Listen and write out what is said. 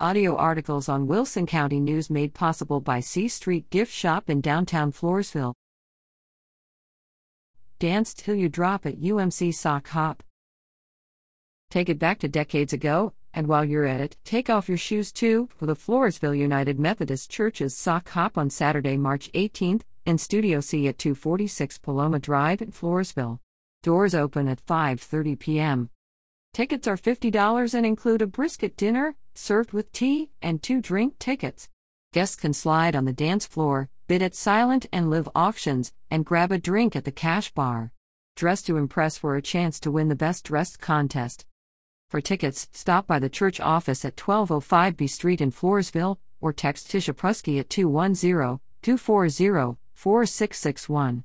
Audio articles on Wilson County News made possible by C Street Gift Shop in downtown Floresville. Dance till you drop at UMC Sock Hop. Take it back to decades ago, and while you're at it, take off your shoes too for the Floresville United Methodist Church's Sock Hop on Saturday, March 18th, in Studio C at 246 Paloma Drive in Floresville. Doors open at 5:30 p.m. Tickets are $50 and include a brisket dinner, served with tea, and two drink tickets. Guests can slide on the dance floor, bid at silent and live auctions, and grab a drink at the cash bar. Dress to impress for a chance to win the best dressed contest. For tickets, stop by the church office at 1205 B Street in Floresville or text Tisha Prusky at 210 240 4661.